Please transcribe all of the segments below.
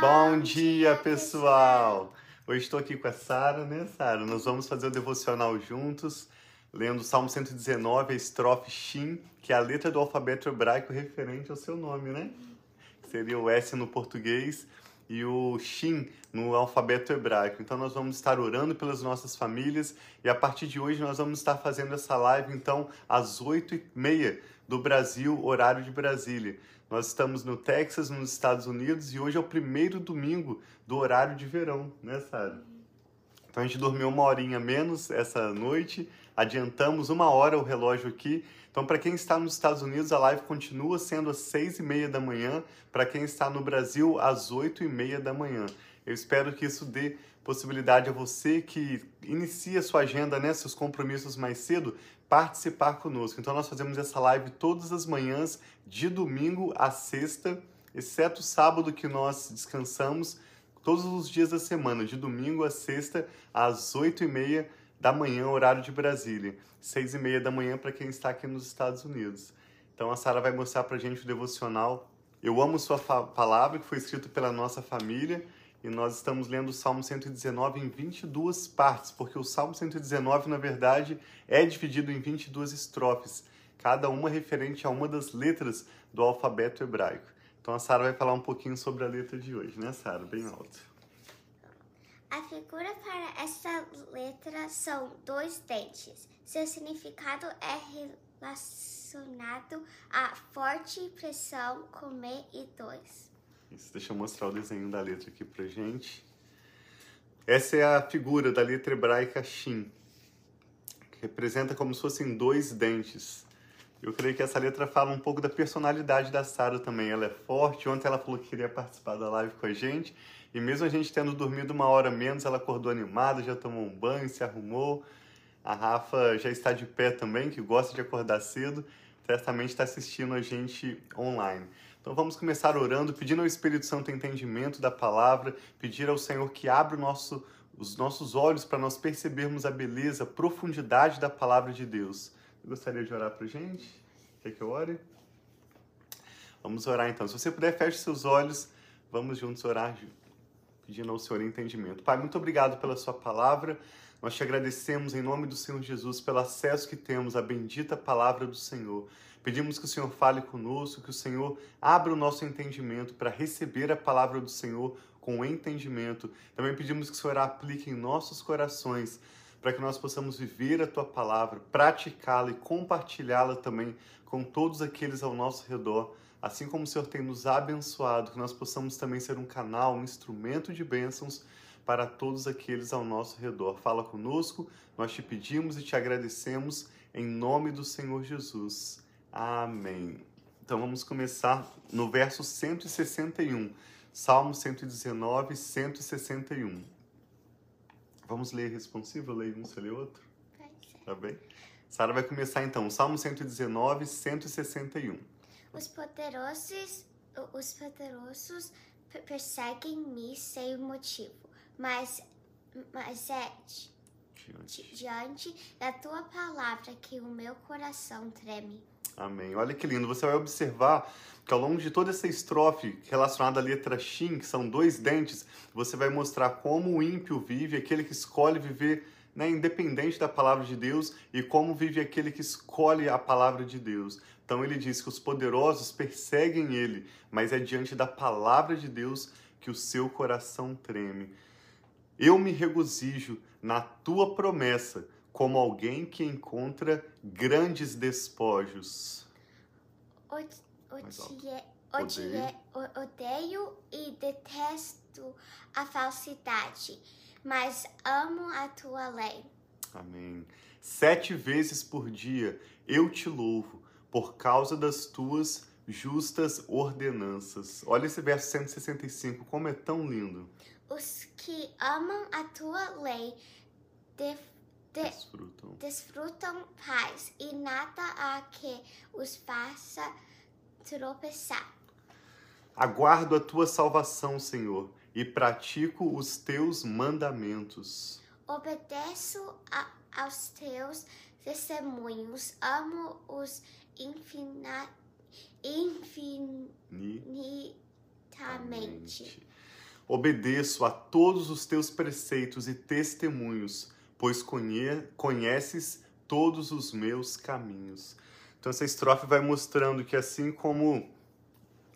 Bom dia, pessoal! Hoje estou aqui com a Sara, né, Sara? Nós vamos fazer o devocional juntos, lendo o Salmo 119, a estrofe Shin, que é a letra do alfabeto hebraico referente ao seu nome, né? Seria o S no português e o Shin no alfabeto hebraico. Então nós vamos estar orando pelas nossas famílias e a partir de hoje nós vamos estar fazendo essa live então às oito e meia do Brasil, horário de Brasília. Nós estamos no Texas, nos Estados Unidos e hoje é o primeiro domingo do horário de verão, né, Sara? Então a gente dormiu uma horinha menos essa noite, adiantamos uma hora o relógio aqui. Então, para quem está nos Estados Unidos, a live continua sendo às seis e meia da manhã. Para quem está no Brasil, às oito e meia da manhã. Eu espero que isso dê possibilidade a você que inicia sua agenda, né, seus compromissos mais cedo, participar conosco. Então nós fazemos essa live todas as manhãs, de domingo a sexta, exceto sábado que nós descansamos, todos os dias da semana, de domingo a sexta, às oito e meia da manhã, horário de Brasília, seis e meia da manhã para quem está aqui nos Estados Unidos. Então a Sara vai mostrar para gente o devocional. Eu amo sua palavra que foi escrito pela nossa família e nós estamos lendo o Salmo 119 em 22 partes, porque o Salmo 119, na verdade, é dividido em 22 estrofes, cada uma referente a uma das letras do alfabeto hebraico. Então a Sara vai falar um pouquinho sobre a letra de hoje, né, Sara? Bem alto. A figura para essa letra são dois dentes. Seu significado é relacionado a forte pressão, comer e dois. Isso, deixa eu mostrar o desenho da letra aqui pra gente. Essa é a figura da letra hebraica Shin, que representa como se fossem dois dentes. Eu creio que essa letra fala um pouco da personalidade da Sara também. Ela é forte. Ontem ela falou que queria participar da live com a gente. E mesmo a gente tendo dormido uma hora menos, ela acordou animada, já tomou um banho, se arrumou. A Rafa já está de pé também, que gosta de acordar cedo. Certamente está assistindo a gente online. Então vamos começar orando, pedindo ao Espírito Santo entendimento da palavra, pedir ao Senhor que abra nosso, os nossos olhos para nós percebermos a beleza, a profundidade da palavra de Deus. Eu gostaria de orar para gente? Quer que eu ore? Vamos orar então. Se você puder, feche seus olhos. Vamos juntos orar, pedindo ao Senhor entendimento. Pai, muito obrigado pela sua palavra. Nós te agradecemos em nome do Senhor Jesus pelo acesso que temos à bendita palavra do Senhor. Pedimos que o Senhor fale conosco, que o Senhor abra o nosso entendimento para receber a palavra do Senhor com entendimento. Também pedimos que o Senhor aplique em nossos corações para que nós possamos viver a tua palavra, praticá-la e compartilhá-la também com todos aqueles ao nosso redor. Assim como o Senhor tem nos abençoado, que nós possamos também ser um canal, um instrumento de bênçãos para todos aqueles ao nosso redor. Fala conosco, nós te pedimos e te agradecemos em nome do Senhor Jesus. Amém. Então vamos começar no verso 161, Salmo 119, 161. Vamos ler responsivo? Eu leio um, você lê outro? Tá bem? Sara vai começar então, Salmo 119, 161. Os poderosos, os poderosos perseguem-me sem motivo, mas, mas é diante. diante da tua palavra que o meu coração treme. Amém. Olha que lindo. Você vai observar que ao longo de toda essa estrofe relacionada à letra Shin, que são dois dentes, você vai mostrar como o ímpio vive, aquele que escolhe viver né, independente da palavra de Deus, e como vive aquele que escolhe a palavra de Deus. Então ele diz que os poderosos perseguem ele, mas é diante da palavra de Deus que o seu coração treme. Eu me regozijo na tua promessa como alguém que encontra grandes despojos. Odeio, odeio e detesto a falsidade, mas amo a tua lei. Amém. Sete vezes por dia eu te louvo por causa das tuas justas ordenanças. Olha esse verso 165, como é tão lindo. Os que amam a tua lei de, desfrutam. desfrutam paz e nada há que os faça tropeçar. Aguardo a tua salvação, Senhor, e pratico os teus mandamentos. Obedeço a, aos teus testemunhos, amo os infina, infinitamente. Obedeço a todos os teus preceitos e testemunhos, pois conheces todos os meus caminhos. Então essa estrofe vai mostrando que assim como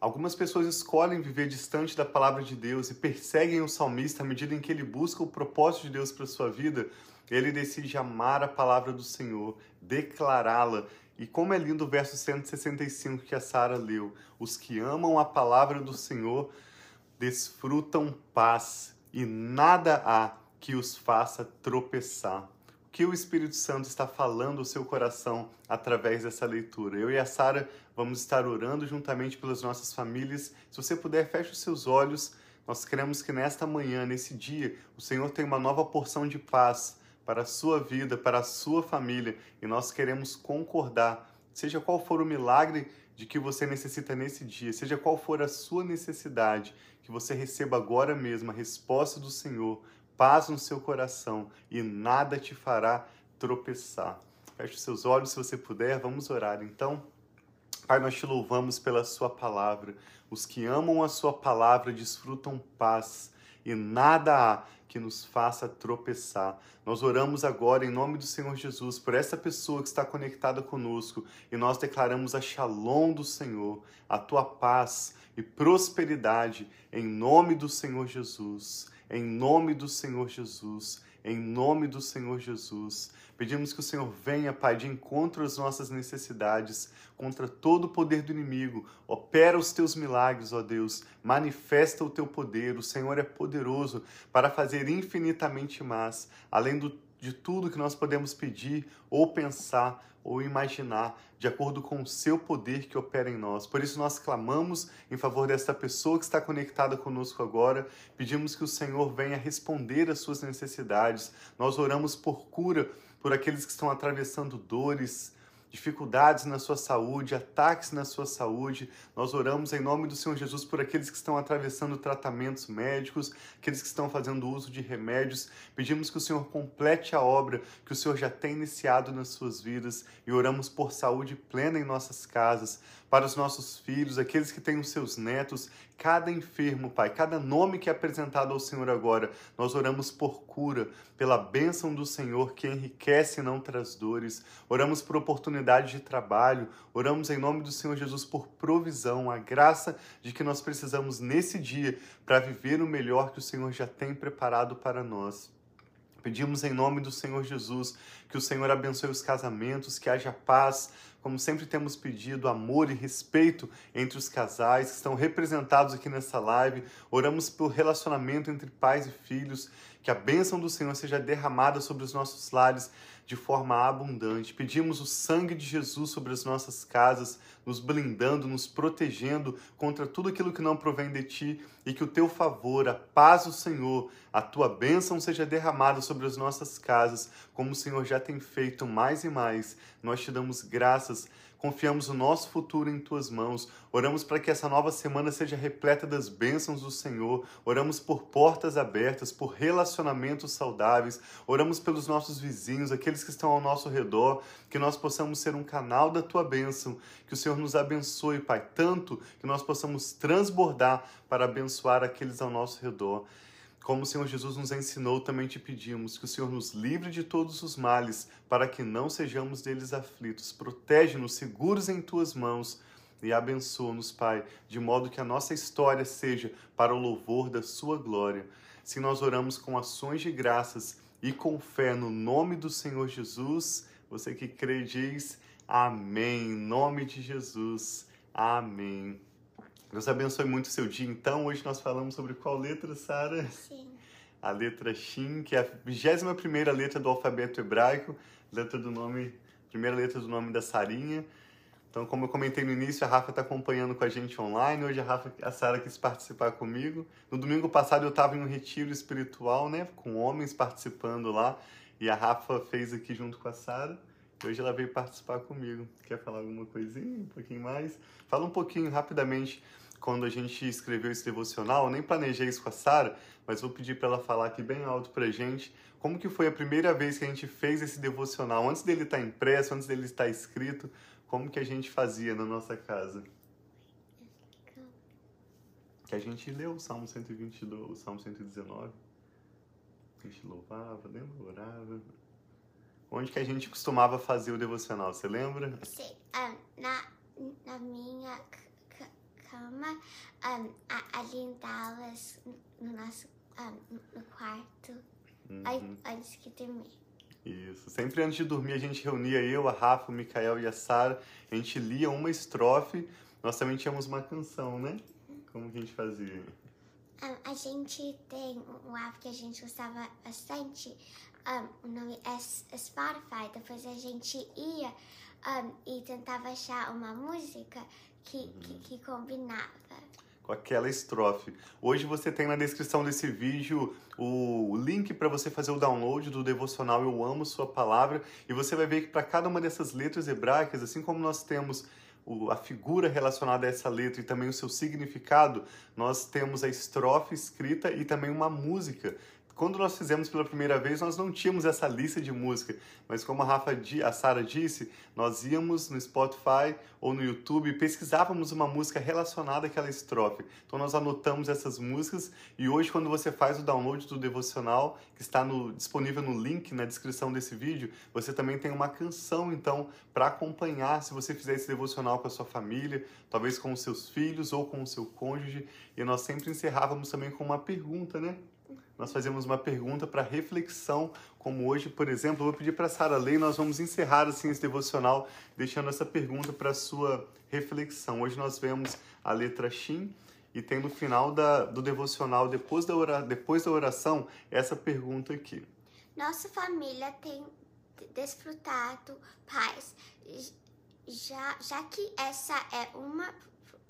algumas pessoas escolhem viver distante da palavra de Deus e perseguem o salmista à medida em que ele busca o propósito de Deus para sua vida, ele decide amar a palavra do Senhor, declará-la. E como é lindo o verso 165 que a Sara leu: Os que amam a palavra do Senhor desfrutam paz e nada há que os faça tropeçar. O que o Espírito Santo está falando ao seu coração através dessa leitura? Eu e a Sara vamos estar orando juntamente pelas nossas famílias. Se você puder, feche os seus olhos. Nós queremos que nesta manhã, nesse dia, o Senhor tenha uma nova porção de paz para a sua vida, para a sua família, e nós queremos concordar, seja qual for o milagre de que você necessita nesse dia, seja qual for a sua necessidade, que você receba agora mesmo a resposta do Senhor, paz no seu coração e nada te fará tropeçar. Feche seus olhos se você puder, vamos orar então. Pai, nós te louvamos pela Sua palavra. Os que amam a Sua palavra desfrutam paz e nada há que nos faça tropeçar. Nós oramos agora em nome do Senhor Jesus por essa pessoa que está conectada conosco e nós declaramos a shalom do Senhor, a tua paz e prosperidade em nome do Senhor Jesus. Em nome do Senhor Jesus. Em nome do Senhor Jesus. Pedimos que o Senhor venha, Pai, de encontro às nossas necessidades, contra todo o poder do inimigo. Opera os teus milagres, ó Deus. Manifesta o teu poder. O Senhor é poderoso para fazer infinitamente mais, além do, de tudo que nós podemos pedir ou pensar ou imaginar, de acordo com o seu poder que opera em nós. Por isso nós clamamos em favor desta pessoa que está conectada conosco agora, pedimos que o Senhor venha responder às suas necessidades. Nós oramos por cura por aqueles que estão atravessando dores, dificuldades na sua saúde, ataques na sua saúde. Nós oramos em nome do Senhor Jesus por aqueles que estão atravessando tratamentos médicos, aqueles que estão fazendo uso de remédios. Pedimos que o Senhor complete a obra que o Senhor já tem iniciado nas suas vidas e oramos por saúde plena em nossas casas, para os nossos filhos, aqueles que têm os seus netos, cada enfermo, Pai, cada nome que é apresentado ao Senhor agora, nós oramos por cura, pela bênção do Senhor que enriquece e não traz dores. Oramos por oportunidade de trabalho, oramos em nome do Senhor Jesus por provisão, a graça de que nós precisamos nesse dia para viver o melhor que o Senhor já tem preparado para nós. Pedimos em nome do Senhor Jesus que o Senhor abençoe os casamentos, que haja paz, como sempre temos pedido, amor e respeito entre os casais que estão representados aqui nessa live. Oramos pelo relacionamento entre pais e filhos, que a bênção do Senhor seja derramada sobre os nossos lares de forma abundante. Pedimos o sangue de Jesus sobre as nossas casas, nos blindando, nos protegendo contra tudo aquilo que não provém de ti e que o teu favor, a paz do Senhor, a tua bênção seja derramada sobre as nossas casas, como o Senhor já tem feito mais e mais. Nós te damos graças Confiamos o nosso futuro em tuas mãos. Oramos para que essa nova semana seja repleta das bênçãos do Senhor. Oramos por portas abertas, por relacionamentos saudáveis. Oramos pelos nossos vizinhos, aqueles que estão ao nosso redor, que nós possamos ser um canal da tua bênção. Que o Senhor nos abençoe, Pai, tanto que nós possamos transbordar para abençoar aqueles ao nosso redor. Como o Senhor Jesus nos ensinou, também te pedimos que o Senhor nos livre de todos os males, para que não sejamos deles aflitos. Protege-nos seguros em tuas mãos e abençoa-nos, Pai, de modo que a nossa história seja para o louvor da sua glória. Se nós oramos com ações de graças e com fé no nome do Senhor Jesus, você que crê diz amém. Em nome de Jesus. Amém. Deus abençoe muito o seu dia. Então, hoje nós falamos sobre qual letra, Sara? Sim. A letra Shin, que é a 21 primeira letra do alfabeto hebraico, letra do nome, primeira letra do nome da Sarinha. Então, como eu comentei no início, a Rafa está acompanhando com a gente online. Hoje a Rafa, a Sara quis participar comigo. No domingo passado eu estava em um retiro espiritual, né, com homens participando lá, e a Rafa fez aqui junto com a Sara. Hoje ela veio participar comigo. Quer falar alguma coisinha, um pouquinho mais? Fala um pouquinho rapidamente quando a gente escreveu esse devocional, nem planejei isso com a Sara, mas vou pedir para ela falar aqui bem alto pra gente como que foi a primeira vez que a gente fez esse devocional, antes dele estar tá impresso, antes dele estar escrito, como que a gente fazia na nossa casa. que a gente leu o Salmo 122, o Salmo 119. A gente louvava, lembra? Orava. Onde que a gente costumava fazer o devocional, você lembra? Sim, um, na, na minha cama, um, ali em Dallas, no nosso um, no quarto, uhum. antes de dormir. Isso. Sempre antes de dormir a gente reunia eu, a Rafa, o Mikael e a Sara. A gente lia uma estrofe. Nós também tínhamos uma canção, né? Como que a gente fazia? Um, a gente tem um app que a gente gostava bastante. Um, o nome é Spotify. Depois a gente ia um, e tentava achar uma música que, uhum. que, que combinava com aquela estrofe. Hoje você tem na descrição desse vídeo o link para você fazer o download do devocional Eu Amo Sua Palavra e você vai ver que para cada uma dessas letras hebraicas, assim como nós temos a figura relacionada a essa letra e também o seu significado, nós temos a estrofe escrita e também uma música quando nós fizemos pela primeira vez, nós não tínhamos essa lista de música, mas como a Rafa, a Sara disse, nós íamos no Spotify ou no YouTube e pesquisávamos uma música relacionada àquela estrofe. Então nós anotamos essas músicas e hoje quando você faz o download do devocional, que está no, disponível no link na descrição desse vídeo, você também tem uma canção então para acompanhar se você fizer esse devocional com a sua família, talvez com os seus filhos ou com o seu cônjuge. E nós sempre encerrávamos também com uma pergunta, né? Nós fazemos uma pergunta para reflexão, como hoje, por exemplo, eu vou pedir para a Sara ler nós vamos encerrar assim esse devocional deixando essa pergunta para sua reflexão. Hoje nós vemos a letra Shin e tem no final da, do devocional, depois da, ora, depois da oração, essa pergunta aqui. Nossa família tem desfrutado paz, já, já que essa é uma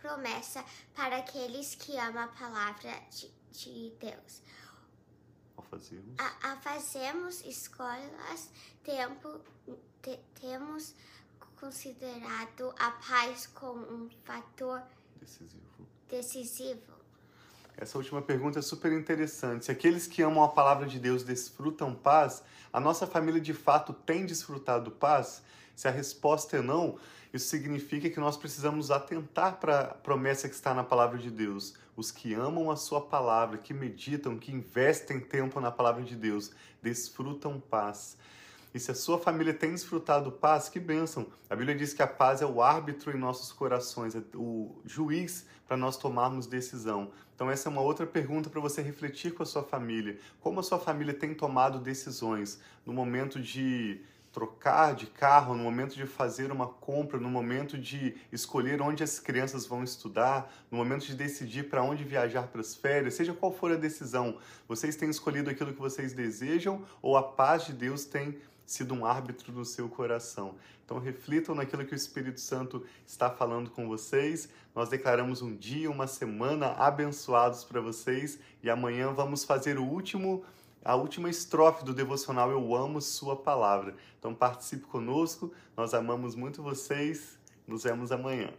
promessa para aqueles que amam a palavra de, de Deus ao fazermos, a, a fazermos escolas, tempo, te, temos considerado a paz como um fator decisivo. decisivo. Essa última pergunta é super interessante. Se aqueles que amam a palavra de Deus desfrutam paz, a nossa família de fato tem desfrutado paz? Se a resposta é não, isso significa que nós precisamos atentar para a promessa que está na palavra de Deus. Os que amam a sua palavra, que meditam, que investem tempo na palavra de Deus, desfrutam paz. E se a sua família tem desfrutado paz, que bênção! A Bíblia diz que a paz é o árbitro em nossos corações, é o juiz para nós tomarmos decisão. Então, essa é uma outra pergunta para você refletir com a sua família. Como a sua família tem tomado decisões no momento de trocar de carro, no momento de fazer uma compra, no momento de escolher onde as crianças vão estudar, no momento de decidir para onde viajar para as férias, seja qual for a decisão, vocês têm escolhido aquilo que vocês desejam ou a paz de Deus tem sido um árbitro no seu coração. Então reflitam naquilo que o Espírito Santo está falando com vocês. Nós declaramos um dia, uma semana abençoados para vocês e amanhã vamos fazer o último a última estrofe do devocional Eu Amo Sua Palavra. Então participe conosco, nós amamos muito vocês, nos vemos amanhã.